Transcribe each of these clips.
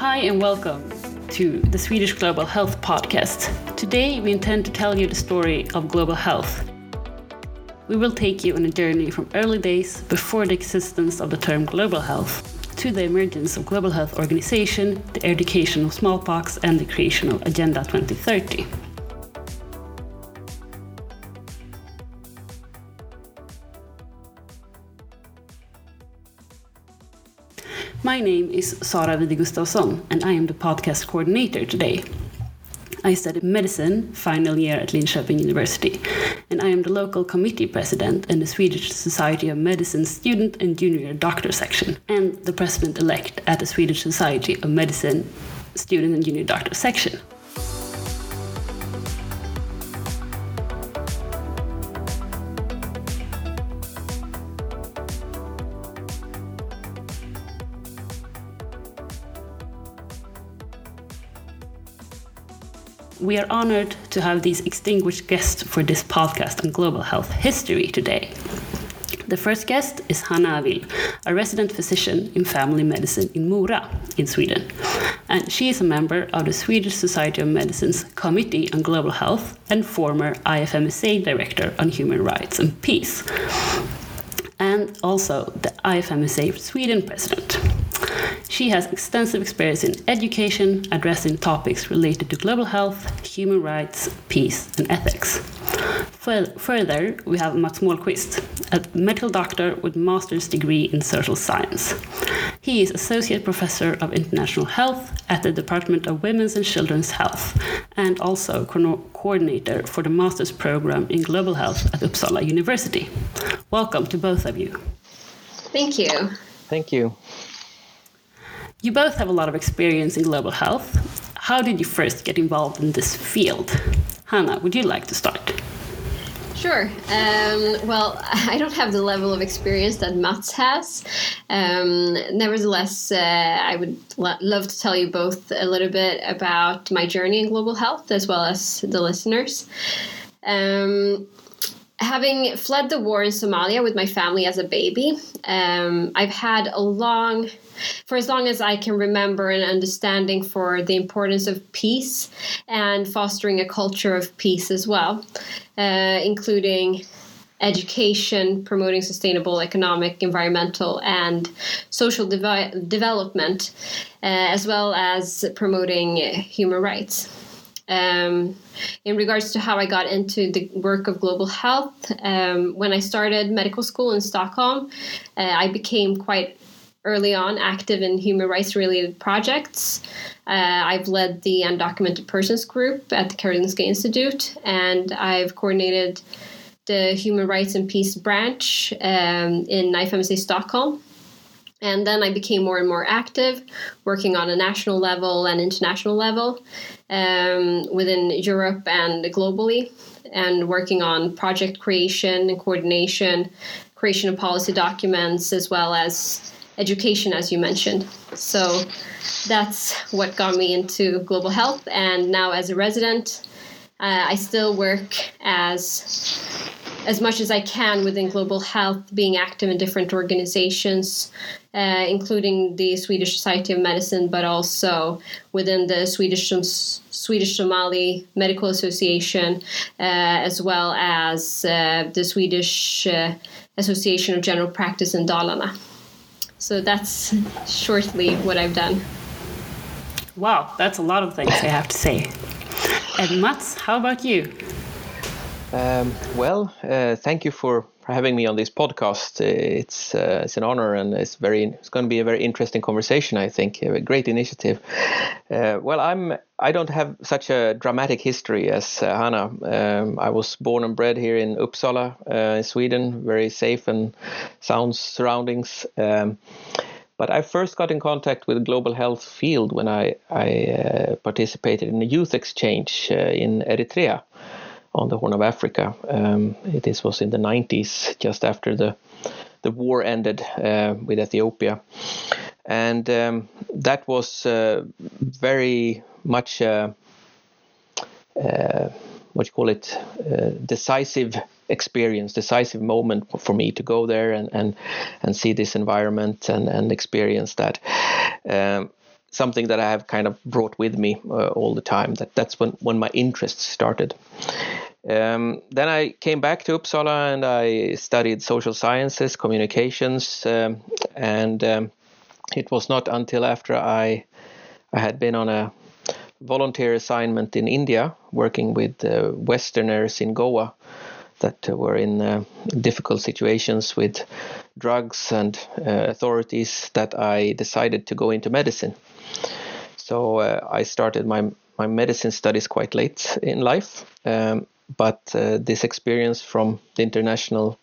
Hi, and welcome to the Swedish Global Health Podcast. Today, we intend to tell you the story of global health. We will take you on a journey from early days before the existence of the term global health to the emergence of Global Health Organization, the eradication of smallpox, and the creation of Agenda 2030. My name is Sara Wide and I am the podcast coordinator today. I studied medicine final year at Linköping University, and I am the local committee president in the Swedish Society of Medicine student and junior doctor section, and the president elect at the Swedish Society of Medicine student and junior doctor section. We are honored to have these distinguished guests for this podcast on global health history today. The first guest is Hanna Avil, a resident physician in family medicine in Mora, in Sweden. And she is a member of the Swedish Society of Medicine's Committee on Global Health and former IFMSA Director on Human Rights and Peace, and also the IFMSA Sweden President. She has extensive experience in education, addressing topics related to global health, human rights, peace, and ethics. Further, we have Mats Målqvist, a medical doctor with master's degree in social science. He is Associate Professor of International Health at the Department of Women's and Children's Health and also co coordinator for the master's program in global health at Uppsala University. Welcome to both of you. Thank you. Thank you. You both have a lot of experience in global health. How did you first get involved in this field? Hanna, would you like to start? Sure. Um, well, I don't have the level of experience that Mats has. Um, nevertheless, uh, I would lo- love to tell you both a little bit about my journey in global health as well as the listeners. Um, having fled the war in Somalia with my family as a baby, um, I've had a long, for as long as I can remember, an understanding for the importance of peace and fostering a culture of peace as well, uh, including education, promoting sustainable economic, environmental, and social devi- development, uh, as well as promoting human rights. Um, in regards to how I got into the work of global health, um, when I started medical school in Stockholm, uh, I became quite early on active in human rights related projects. Uh, I've led the undocumented persons group at the Karolinska Institute, and I've coordinated the human rights and peace branch um, in IFMSA Stockholm. And then I became more and more active, working on a national level and international level um, within Europe and globally, and working on project creation and coordination, creation of policy documents, as well as education, as you mentioned. So that's what got me into global health. And now, as a resident, uh, I still work as as much as I can within global health, being active in different organizations, uh, including the Swedish Society of Medicine, but also within the Swedish Swedish Somali Medical Association, uh, as well as uh, the Swedish uh, Association of General Practice in Dalarna. So that's shortly what I've done. Wow, that's a lot of things I have to say. And Mats, how about you? Um, well, uh, thank you for, for having me on this podcast. It's uh, it's an honor, and it's very it's going to be a very interesting conversation. I think a great initiative. Uh, well, I'm I don't have such a dramatic history as uh, Hanna. Um, I was born and bred here in Uppsala, uh, in Sweden, very safe and sound surroundings. Um, but I first got in contact with the global health field when I, I uh, participated in a youth exchange in Eritrea on the Horn of Africa. Um, this was in the 90s, just after the the war ended uh, with Ethiopia, and um, that was uh, very much uh, uh what you call it uh, decisive experience, decisive moment for me to go there and and and see this environment and and experience that. Um, something that I have kind of brought with me uh, all the time. That that's when when my interests started. Um, then I came back to Uppsala and I studied social sciences, communications, um, and um, it was not until after I I had been on a volunteer assignment in India, working with uh, Westerners in Goa that were in uh, difficult situations with drugs and uh, authorities, that I decided to go into medicine. So uh, I started my my medicine studies quite late in life, um, but uh, this experience from the international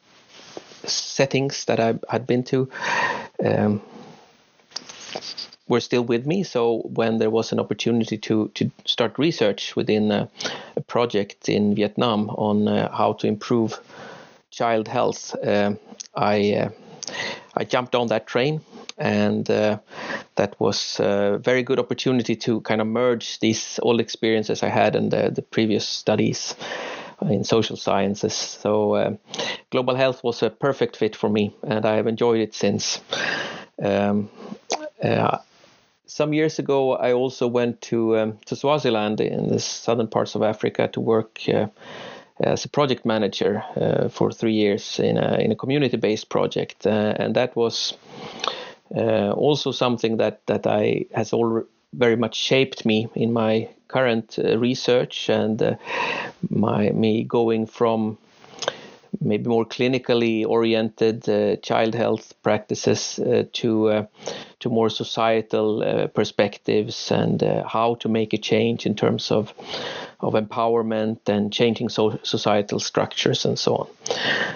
settings that I had been to. Um, were still with me. So when there was an opportunity to to start research within a, a project in Vietnam on uh, how to improve child health, uh, I uh, I jumped on that train, and uh, that was a very good opportunity to kind of merge these old experiences I had and the, the previous studies in social sciences. So uh, global health was a perfect fit for me, and I have enjoyed it since. Um, uh, some years ago, I also went to um, to Swaziland in the southern parts of Africa to work uh, as a project manager uh, for three years in a in a community based project, uh, and that was uh, also something that that I has all very much shaped me in my current uh, research and uh, my me going from maybe more clinically oriented uh, child health practices uh, to uh, to more societal uh, perspectives and how to make a change in terms of of empowerment and changing so societal structures and so on.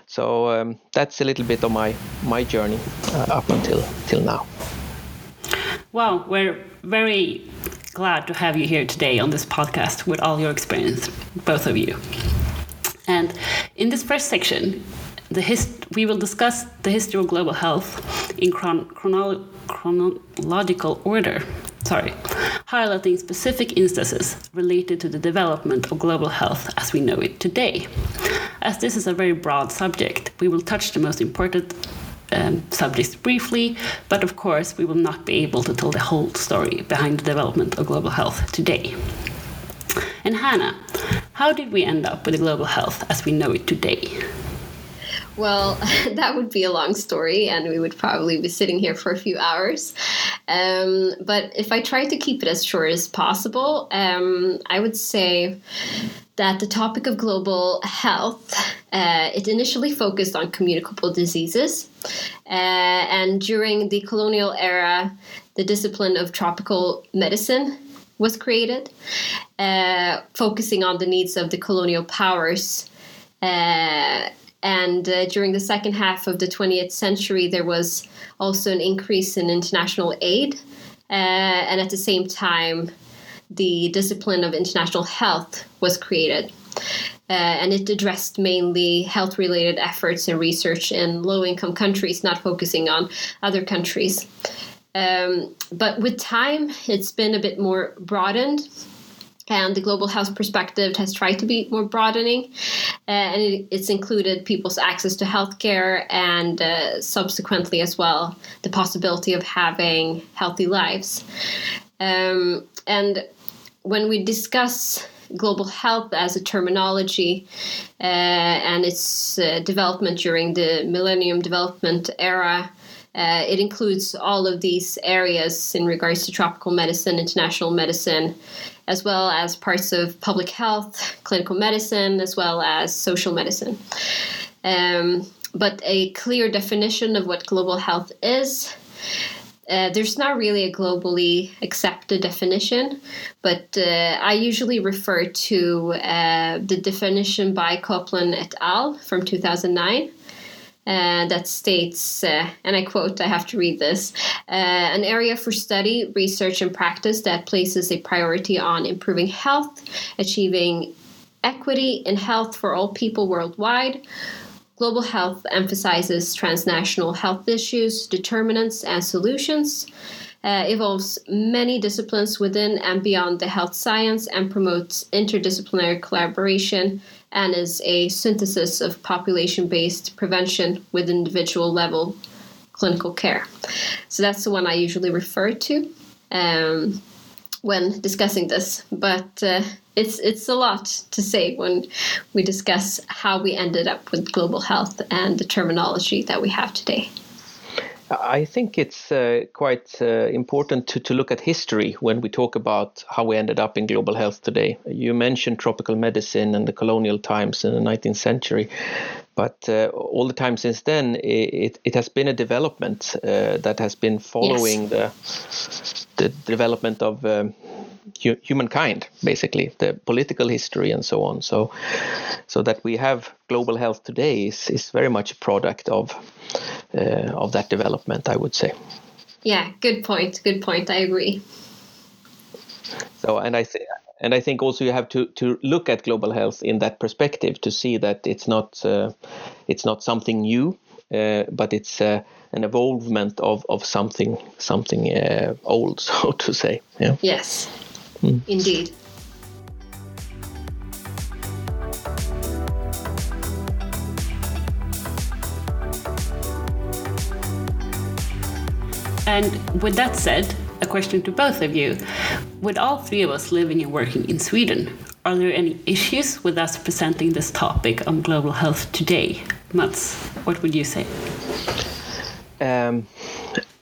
So um, that's a little bit of my my journey up until till now. Wow, we're very glad to have you here today on this podcast with all your experience, both of you. And in this first section, we will discuss the history of global health in chron chrono chronological order, sorry, highlighting specific instances related to the development of global health as we know it today. As this is a very broad subject, we will touch the most important um, subjects briefly, but of course, we will not be able to tell the whole story behind the development of global health today. And Hannah, how did we end up with global health as we know it today? Well, that would be a long story, and we would probably be sitting here for a few hours. Um, but if I try to keep it as short as possible, um, I would say that the topic of global health uh, it initially focused on communicable diseases, uh, and during the colonial era, the discipline of tropical medicine was created, uh, focusing on the needs of the colonial powers. Uh, and uh, during the second half of the 20th century, there was also an increase in international aid. Uh, and at the same time, the discipline of international health was created. Uh, and it addressed mainly health related efforts and research in low income countries, not focusing on other countries. Um, but with time, it's been a bit more broadened. And the global health perspective has tried to be more broadening, uh, and it, it's included people's access to healthcare and uh, subsequently as well the possibility of having healthy lives. Um, and when we discuss global health as a terminology uh, and its uh, development during the Millennium Development era, uh, it includes all of these areas in regards to tropical medicine, international medicine, as well as parts of public health, clinical medicine, as well as social medicine. Um, but a clear definition of what global health is. Uh, there's not really a globally accepted definition, but uh, I usually refer to uh, the definition by Koplan et al. from 2009 uh, that states, uh, and I quote, I have to read this uh, an area for study, research, and practice that places a priority on improving health, achieving equity in health for all people worldwide. Global health emphasizes transnational health issues, determinants, and solutions. Uh, involves many disciplines within and beyond the health science and promotes interdisciplinary collaboration and is a synthesis of population based prevention with individual level clinical care. So that's the one I usually refer to. um, when discussing this, but uh, it's it's a lot to say when we discuss how we ended up with global health and the terminology that we have today. I think it's uh, quite uh, important to, to look at history when we talk about how we ended up in global health today. You mentioned tropical medicine and the colonial times in the 19th century, but uh, all the time since then, it, it has been a development uh, that has been following yes. the, the development of um, hu- humankind, basically, the political history and so on. So, so that we have global health today is, is very much a product of uh, of that development, I would say. Yeah, good point. Good point. I agree. So, and I think and I think also you have to to look at global health in that perspective to see that it's not uh, it's not something new, uh, but it's uh, an evolvement of, of something something uh, old, so to say. Yeah. Yes, mm. indeed. And with that said, a question to both of you. With all three of us living and working in Sweden, are there any issues with us presenting this topic on global health today? Mats, what would you say? Um,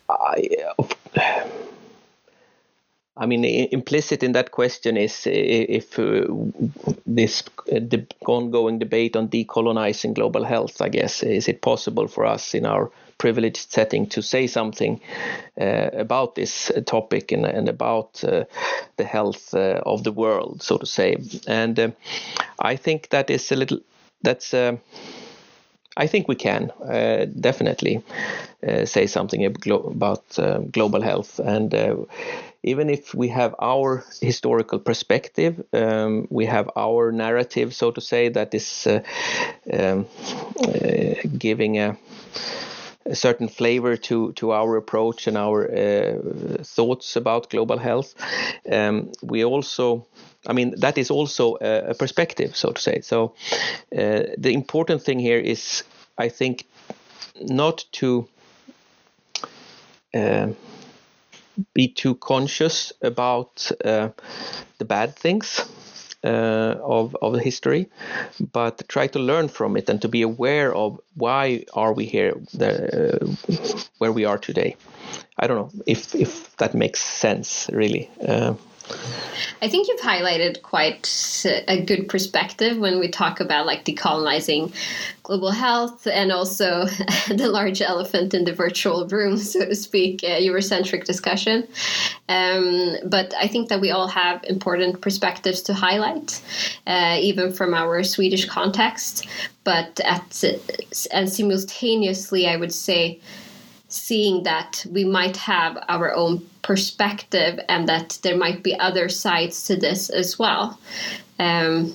I, I mean, implicit in that question is if uh, this uh, ongoing debate on decolonizing global health, I guess, is it possible for us in our privileged setting to say something uh, about this topic and, and about uh, the health uh, of the world, so to say? And uh, I think that is a little, that's, I think we can uh, definitely uh, say something about uh, global health. And even if we have our historical perspective, um, we have our narrative, so to say, that is um, giving a a certain flavor to to our approach and our uh, thoughts about global health. Um, we also I mean, that is also a, perspective, so to say. So, uh, the important thing here is, I think, not to uh, be too conscious about uh, the bad things uh, of of history, but try to learn from it and to be aware of why are we here, the, uh, where we are today. I don't know if if that makes sense, really. Uh, I think you've highlighted quite a good perspective when we talk about like decolonizing global health and also the large elephant in the virtual room, so to speak, uh, Eurocentric discussion. Um, but I think that we all have important perspectives to highlight, uh, even from our Swedish context. But at and simultaneously, I would say seeing that we might have our own perspective and that there might be other sides to this as well. Um,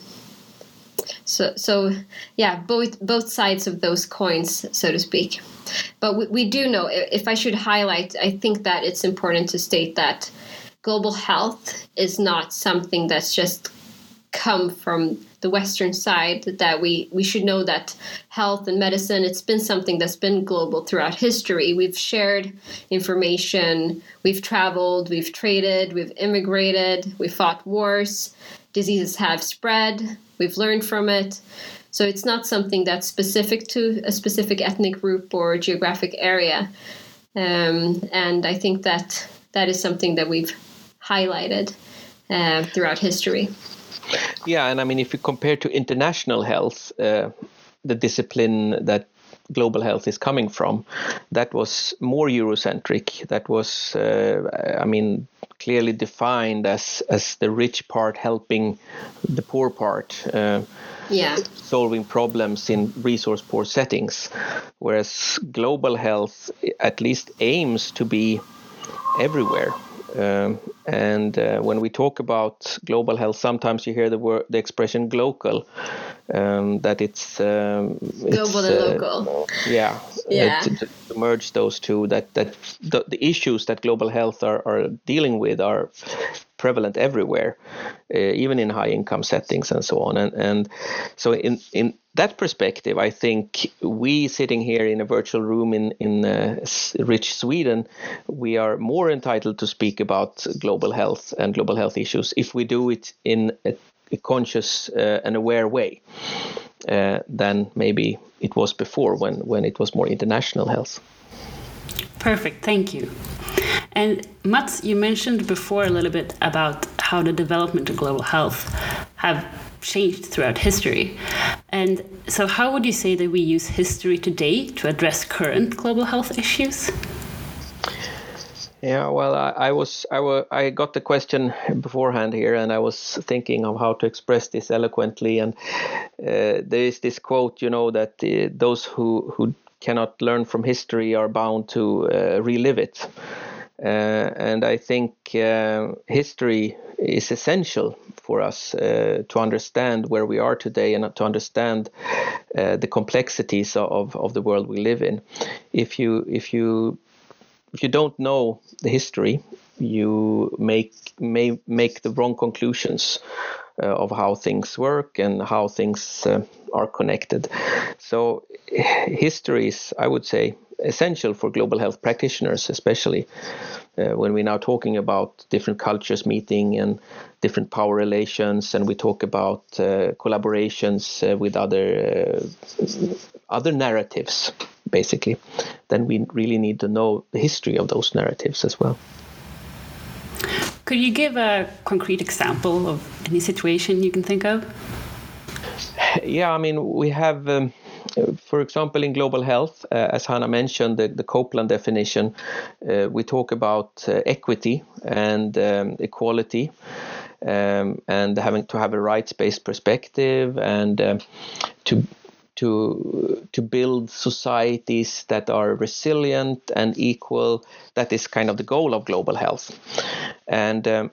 so, so yeah, both both sides of those coins, so to speak. But we, we do know. If I should highlight, I think that it's important to state that global health is not something that's just come from the western side that we we should know that health and medicine it's been something that's been global throughout history. We've shared information we've traveled we've traded we've immigrated we've fought wars diseases have spread we've learned from it. So it's not something that's specific to a specific ethnic group or geographic area. Um, and i think that that is something that we've highlighted uh, throughout history yeah, and I mean, if you compare to international health, uh, the discipline that global health is coming from, that was more Eurocentric. That was, uh, I mean, clearly defined as as the rich part helping the poor part. Uh, yeah. solving problems in resource poor settings, whereas global health at least aims to be everywhere. Um, and uh, when we talk about global health, sometimes you hear the word, the expression "global," um, that it's um, global it's, and uh, local. Yeah, yeah. To, to, merge those two, that that the, the, issues that global health are, are dealing with are prevalent everywhere, uh, even in high income settings and so on. And, and so, in, in that perspective, I think we sitting here in a virtual room in, in uh, rich Sweden, we are more entitled to speak about global health and global health issues if we do it in a conscious uh, and aware way. Uh, than maybe it was before when, when it was more international health. Perfect, thank you. And Mats, you mentioned before a little bit about how the development of global health have changed throughout history. And so, how would you say that we use history today to address current global health issues? Yeah, well, I, I was I, was, I got the question beforehand here, and I was thinking of how to express this eloquently. And uh, there is this quote, you know, that uh, those who who cannot learn from history are bound to uh, relive it. Uh, and I think uh, history is essential for us uh, to understand where we are today and to understand the complexities of, of the world we live in. If you if you if you don't know the history, you make may make the wrong conclusions uh, of how things work and how things uh, are connected. So, history is, I would say, essential for global health practitioners, especially uh, when we're now talking about different cultures meeting and different power relations, and we talk about uh, collaborations uh, with other uh, other narratives, basically. Then we really need to know the history of those narratives as well. Could you give a concrete example of any situation you can think of? Yeah, I mean, we have. Um, for example, in global health, uh, as Hannah mentioned, the, the Koplan definition, uh, we talk about uh, equity and um, equality. Um, and having to have a rights-based perspective and um, to to to build societies that are resilient and equal. That is kind of the goal of global health, and um,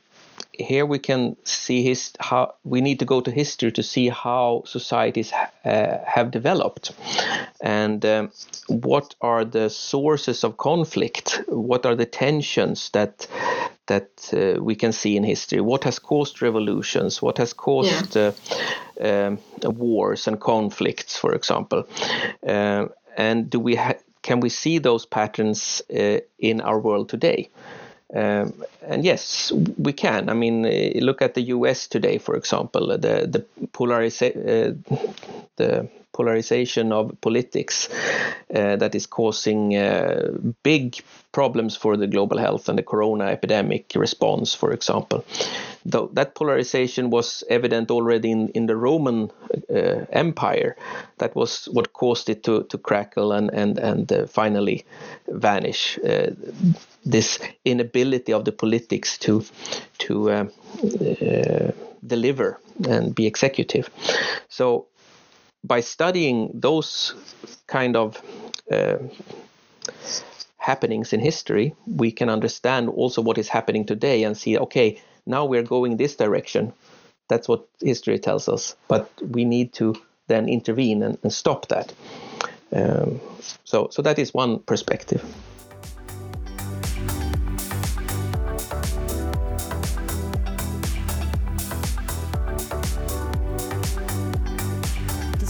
here we can see his how we need to go to history to see how societies uh, have developed. And um, what are the sources of conflict? What are the tensions that that uh, we can see in history? What has caused revolutions? What has caused yeah. uh, um, wars and conflicts for example? Uh, and do we can we see those patterns uh, in our world today um, and yes, we can. I mean, uh, look at the U.S. today, for example. The the polariza- uh, the polarization of politics uh, that is causing uh, big problems for the global health and the corona epidemic response, for example. Though that polarization was evident already in, in the Roman uh, Empire, that was what caused it to, to crackle and and and uh, finally vanish. Uh, this inability of the politics to to uh, deliver and be executive. So by studying those kind of uh, happenings in history, we can understand also what is happening today and see, okay, now we're going this direction. That's what history tells us. But we need to then intervene and, and stop that. Um, so, so that is one perspective.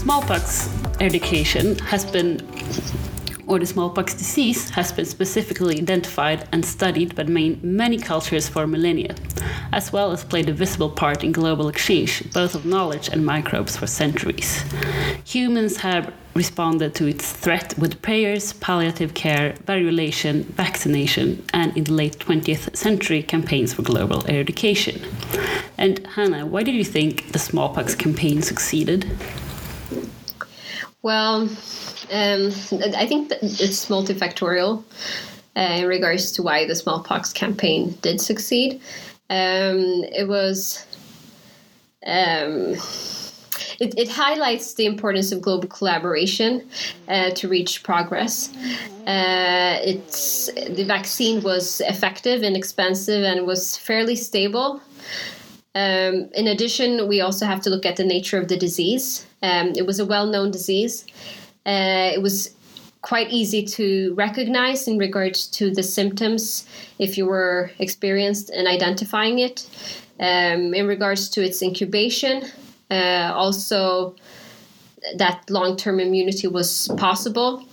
smallpox eradication has been or the smallpox disease has been specifically identified and studied by many cultures for millennia, as well as played a visible part in global exchange, both of knowledge and microbes, for centuries. Humans have responded to its threat with prayers, palliative care, variolation, vaccination, and in the late 20th century, campaigns for global eradication. And Hannah, why did you think the smallpox campaign succeeded? Well, um, I think it's multifactorial uh, in regards to why the smallpox campaign did succeed. Um, it was. Um, it, it, highlights the importance of global collaboration uh, to reach progress. Uh, it's the vaccine was effective, inexpensive, and was fairly stable. Um, in addition, we also have to look at the nature of the disease. Um, it was a well known disease. Uh, it was quite easy to recognize in regards to the symptoms if you were experienced in identifying it. Um, in regards to its incubation, uh, also that long term immunity was possible.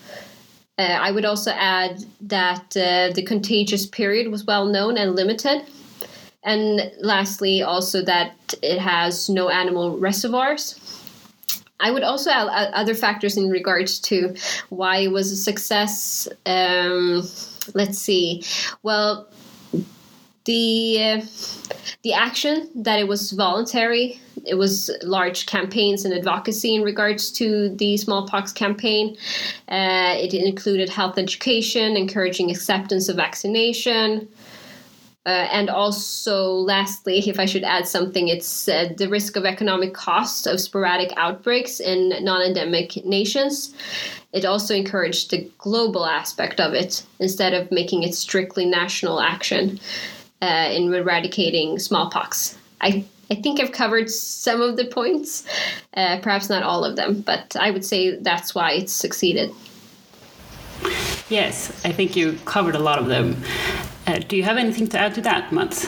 Uh, I would also add that uh, the contagious period was well known and limited. And lastly, also that it has no animal reservoirs. I would also add other factors in regards to why it was a success. Um, let's see. Well, the uh, the action that it was voluntary. It was large campaigns and advocacy in regards to the smallpox campaign. Uh, it included health education, encouraging acceptance of vaccination, uh, and also, lastly, if I should add something, it's uh, the risk of economic costs of sporadic outbreaks in non endemic nations. It also encouraged the global aspect of it instead of making it strictly national action uh, in eradicating smallpox. I, I think I've covered some of the points, uh, perhaps not all of them, but I would say that's why it succeeded. Yes, I think you covered a lot of them. Uh, do you have anything to add to that, Mats?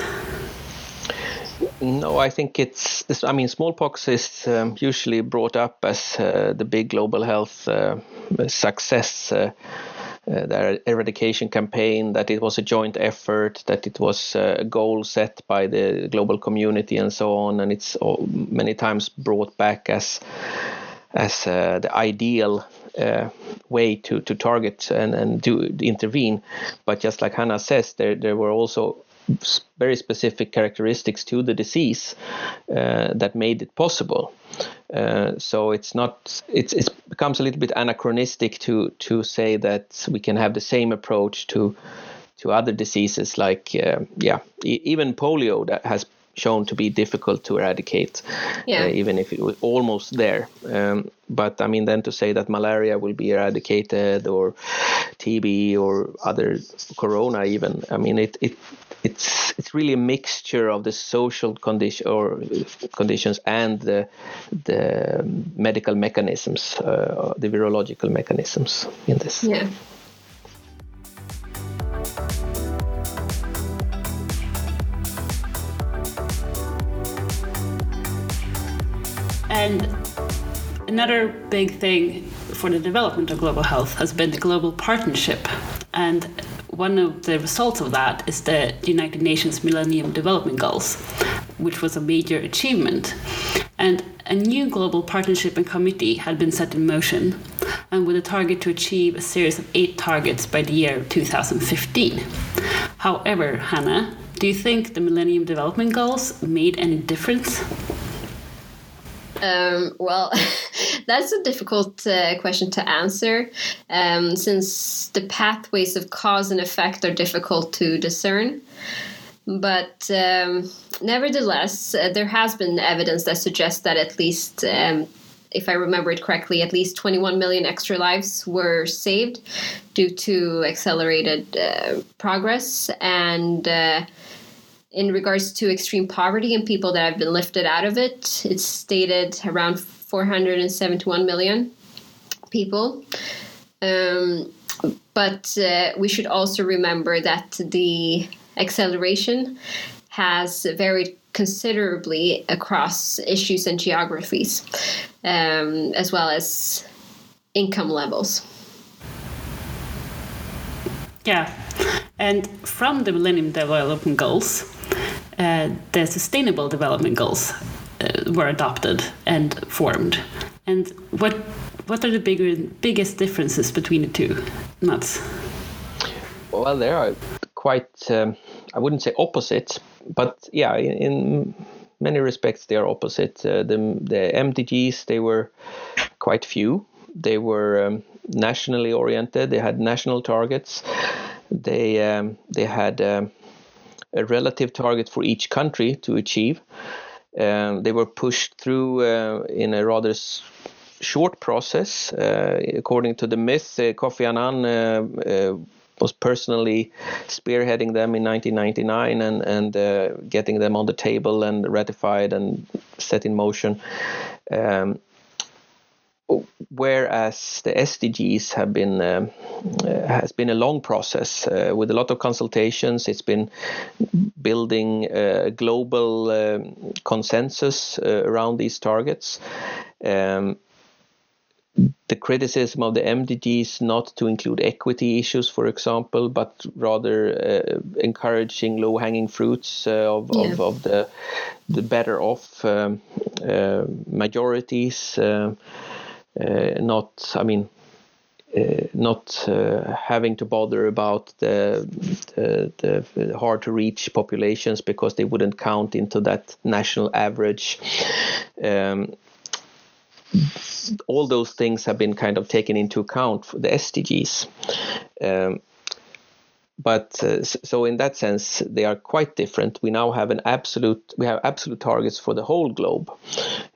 No, I think it's. I mean, smallpox is um, usually brought up as uh, the big global health uh, success. Uh, uh the eradication campaign, that it was a joint effort, that it was uh, a goal set by the global community, and so on. And it's many times brought back as as uh, the ideal uh, way to, to target and, and do intervene. But just like Hannah says, there, there were also very specific characteristics to the disease uh, that made it possible. Uh, so it's not it's it becomes a little bit anachronistic to to say that we can have the same approach to to other diseases like uh, yeah e- even polio that has shown to be difficult to eradicate, yeah. uh, even if it was almost there. Um, but I mean, then to say that malaria will be eradicated or TB or other corona, even I mean, it, it it's it's really a mixture of the social condition or conditions and the the medical mechanisms, uh, the virological mechanisms in this. Yeah. And another big thing for the development of global health has been the global partnership. And one of the results of that is the United Nations Millennium Development Goals, which was a major achievement. And a new global partnership and committee had been set in motion, and with a target to achieve a series of eight targets by the year 2015. However, Hannah, do you think the Millennium Development Goals made any difference? Um, well, that's a difficult uh, question to answer um, since the pathways of cause and effect are difficult to discern. But um, nevertheless, uh, there has been evidence that suggests that at least, um, if I remember it correctly, at least 21 million extra lives were saved due to accelerated uh, progress and uh, in regards to extreme poverty and people that have been lifted out of it, it's stated around 471 million people. Um, but uh, we should also remember that the acceleration has varied considerably across issues and geographies, um, as well as income levels. Yeah, and from the Millennium Development Goals, uh, the Sustainable Development Goals uh, were adopted and formed. And what what are the bigger, biggest differences between the two, Mats? Well, there are quite, um, I wouldn't say opposite, but yeah, in, in many respects they are opposite. Uh, the, the MDGs, they were quite few. They were um, nationally oriented. They had national targets. They um, they had um, a relative target for each country to achieve. Um, they were pushed through uh, in a rather s- short process. Uh, according to the myth, uh, Kofi Annan uh, uh, was personally spearheading them in 1999 and, and uh, getting them on the table and ratified and set in motion. Um, whereas the SDGs have been um, uh, has been a long process uh, with a lot of consultations. It's been building a global um, consensus uh, around these targets. Um, the criticism of the MDGs not to include equity issues, for example, but rather uh, encouraging low-hanging fruits uh, of, yeah. of, of, the the better off um, uh, majorities. Uh, not, I mean, uh, not uh, having to bother about the, the, the, hard to reach populations because they wouldn't count into that national average. Um, all those things have been kind of taken into account for the SDGs. Um, but uh, so in that sense they are quite different. We now have an absolute we have absolute targets for the whole globe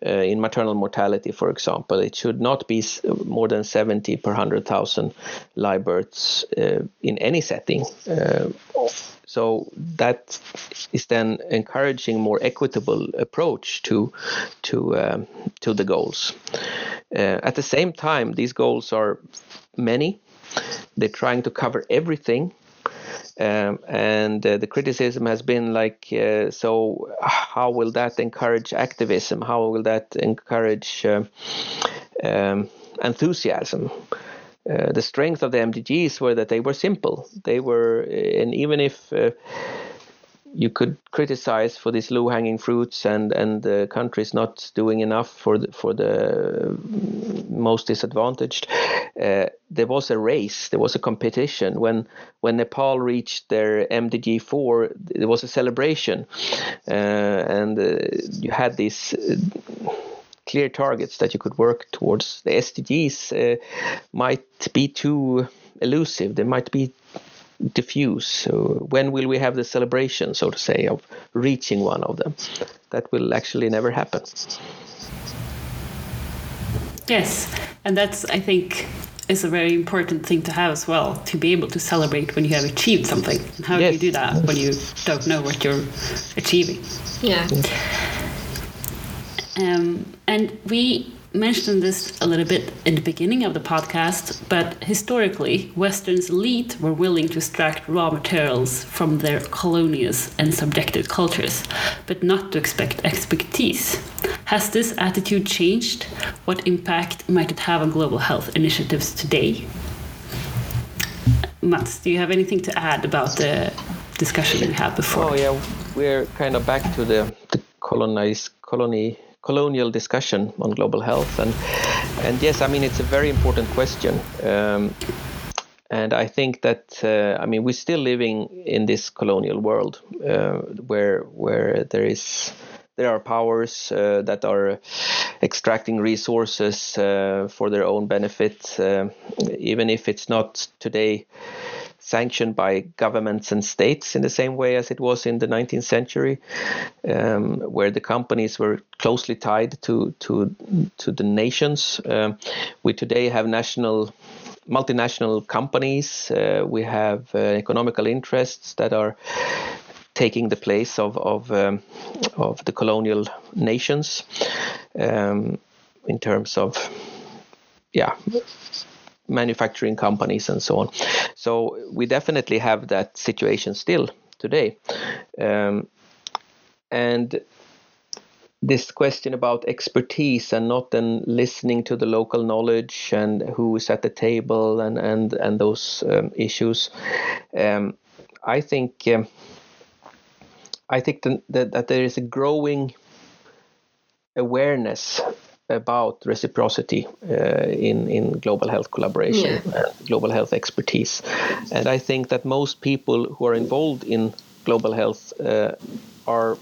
uh, in maternal mortality for example. It should not be more than 70 per 100,000 live births uh, in any setting uh, so that is then encouraging more equitable approach to to um, to the goals. Uh, at the same time these goals are many. They're trying to cover everything um, and uh, the criticism has been like, uh, so how will that encourage activism? How will that encourage uh, um, enthusiasm? Uh, the strength of the MDGs were that they were simple. They were, and even if uh, you could criticize for these low hanging fruits and and the countries not doing enough for the, for the most disadvantaged. Uh, there was a race, there was a competition when when Nepal reached their MDG four. There was a celebration, uh, and uh, you had these uh, clear targets that you could work towards. The SDGs uh, might be too elusive. They might be diffuse. So when will we have the celebration, so to say, of reaching one of them? That will actually never happen. Yes, and that's I think is a very important thing to have as well to be able to celebrate when you have achieved something. And how yes. do you do that when you don't know what you're achieving? Yeah. Um, and we mentioned this a little bit in the beginning of the podcast, but historically, Western's elite were willing to extract raw materials from their colonious and subjected cultures, but not to expect expertise. Has this attitude changed? What impact might it have on global health initiatives today? Mats, do you have anything to add about the discussion we had before? Oh yeah, we're kind of back to the, the colonized colony colonial discussion on global health. And and yes, I mean it's a very important question. Um, and I think that uh, I mean we're still living in this colonial world uh, where where there is there are powers uh, that are extracting resources uh, for their own benefit, uh, even if it's not today sanctioned by governments and states in the same way as it was in the 19th century, um, where the companies were closely tied to to to the nations. Um, we today have national multinational companies. Uh, we have uh, economical interests that are taking the place of of um, of the colonial nations um, in terms of yeah manufacturing companies and so on. So we definitely have that situation still today. Um, and this question about expertise and not then listening to the local knowledge and who is at the table and and and those um, issues, um, I think um, I think that, that there is a growing awareness about reciprocity uh, in in global health collaboration yeah. and global health expertise, and I think that most people who are involved in global health uh, are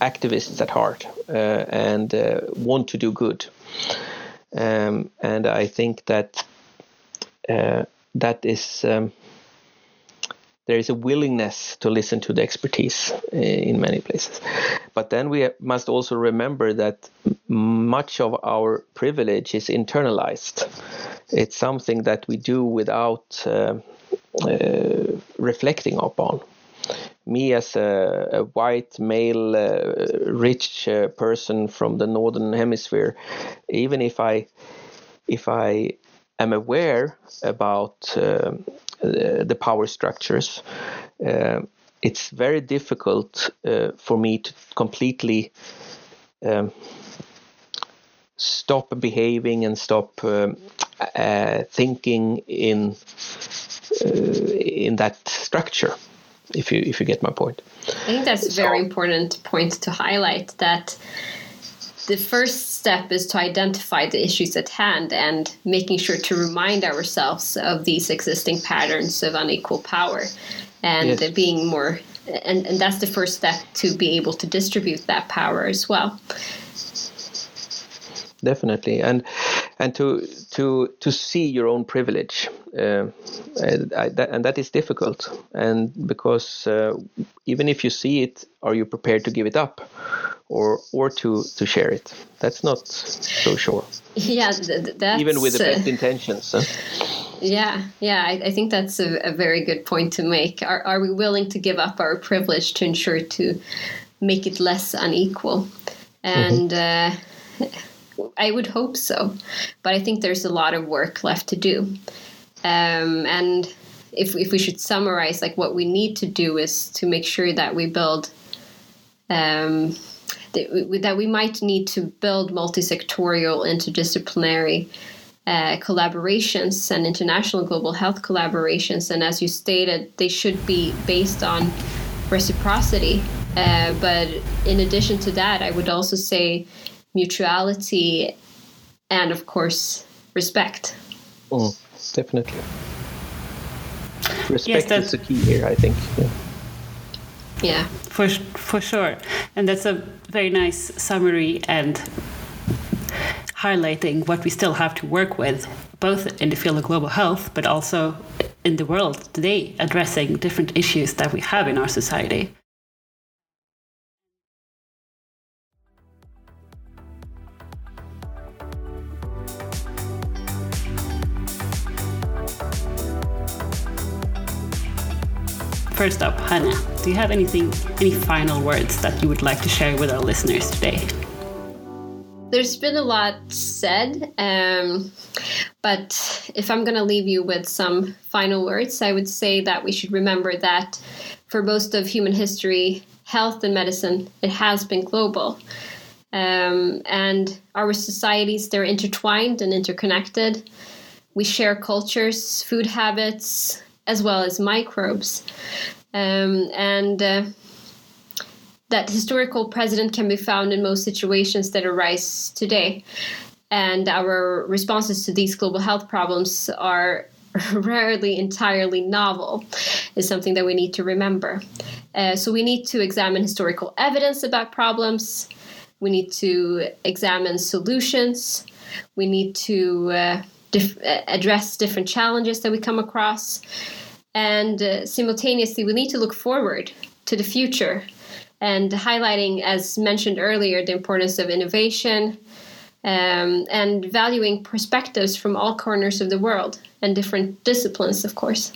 activists at heart uh, and uh, want to do good, um, and I think that uh, that is. Um, there is a willingness to listen to the expertise uh, in many places. But then we must also remember that much of our privilege is internalized. It's something that we do without uh, uh, reflecting upon. Me, as a, a white, male, uh, rich uh, person from the northern hemisphere, even if I if I am aware about um, the power structures, uh, it's very difficult uh, for me to completely um, stop behaving and stop um, uh, thinking in uh, in that structure. If you if you get my point, I think that's a very important point to highlight. That the first step is to identify the issues at hand and making sure to remind ourselves of these existing patterns of unequal power and yes. being more and, and that's the first step to be able to distribute that power as well definitely and and to to to see your own privilege. Uh, I, that, and that is difficult. And because uh, even if you see it are you prepared to give it up or or to to share it? That's not so sure. Yeah th- that's, even with the best uh, intentions huh? yeah yeah I, I, think that's a, a, very good point to make. Are, are we willing to give up our privilege to ensure to make it less unequal? And mm-hmm. uh, I would hope so, but I think there's a lot of work left to do. Um, and if if we should summarize, like what we need to do is to make sure that we build. Um, that we, might need to build multi-sectorial interdisciplinary uh, collaborations and international global health collaborations. And as you stated, they should be based on reciprocity. Uh, but in addition to that, I would also say mutuality, and of course, respect. Mm, definitely. Respect yes, is the key here, I think. Yeah. yeah. For, for sure. And that's a very nice summary and highlighting what we still have to work with, both in the field of global health, but also in the world today, addressing different issues that we have in our society. First up, Hannah, do you have anything, any final words that you would like to share with our listeners today? There's been a lot said, um, but if I'm going to leave you with some final words, I would say that we should remember that for most of human history, health and medicine, it has been global. Um, and our societies, they're intertwined and interconnected. We share cultures, food habits, as well as microbes. Um, and uh, that historical precedent can be found in most situations that arise today. And our responses to these global health problems are rarely entirely novel, is something that we need to remember. Uh, so we need to examine historical evidence about problems. We need to examine solutions. We need to uh, address different challenges that we come across. And uh, simultaneously, we need to look forward to the future and highlighting, as mentioned earlier, the importance of innovation um, and valuing perspectives from all corners of the world and different disciplines, of course.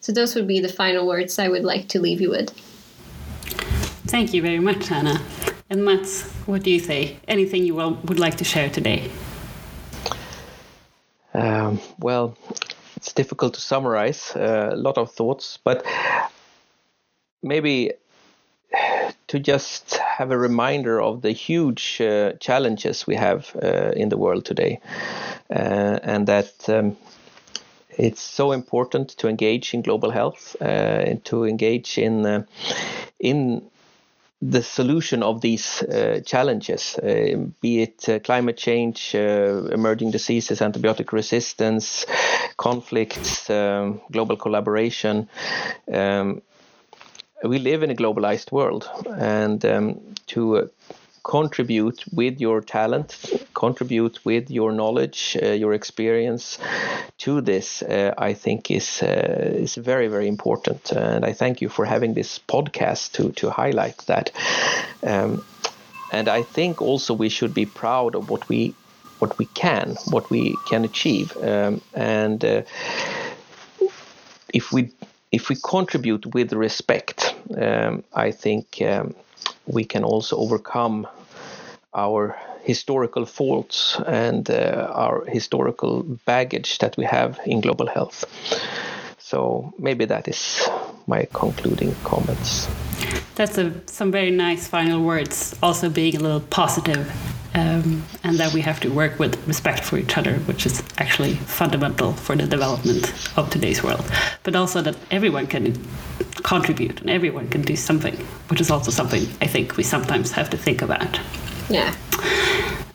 So, those would be the final words I would like to leave you with. Thank you very much, Hannah. And Mats, what do you say? Anything you would like to share today? Um, well, it's difficult to summarize uh, a lot of thoughts, but maybe to just have a reminder of the huge uh, challenges we have uh, in the world today, uh, and that um, it's so important to engage in global health uh, and to engage in uh, in the solution of these uh, challenges, uh, be it uh, climate change, uh, emerging diseases, antibiotic resistance, conflicts, um, global collaboration. Um, we live in a globalized world, and um, to uh, contribute with your talent, contribute with your knowledge, uh, your experience to this, uh, I think is uh, is very very important. And I thank you for having this podcast to to highlight that. Um, and I think also we should be proud of what we what we can, what we can achieve, um, and uh, if we if we contribute with respect, um, I think um, we can also overcome our historical faults and uh, our historical baggage that we have in global health. So maybe that is my concluding comments. That's a, some very nice final words. Also, being a little positive, um, and that we have to work with respect for each other, which is actually fundamental for the development of today's world. But also that everyone can contribute and everyone can do something, which is also something I think we sometimes have to think about. Yeah.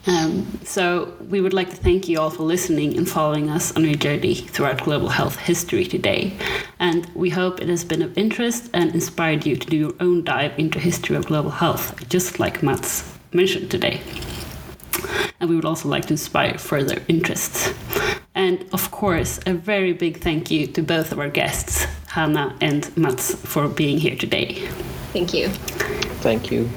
Um, so, we would like to thank you all for listening and following us on our journey throughout global health history today. And we hope it has been of interest and inspired you to do your own dive into history of global health, just like Mats mentioned today. And we would also like to inspire further interests. And of course, a very big thank you to both of our guests, Hanna and Mats, for being here today. Thank you. Thank you.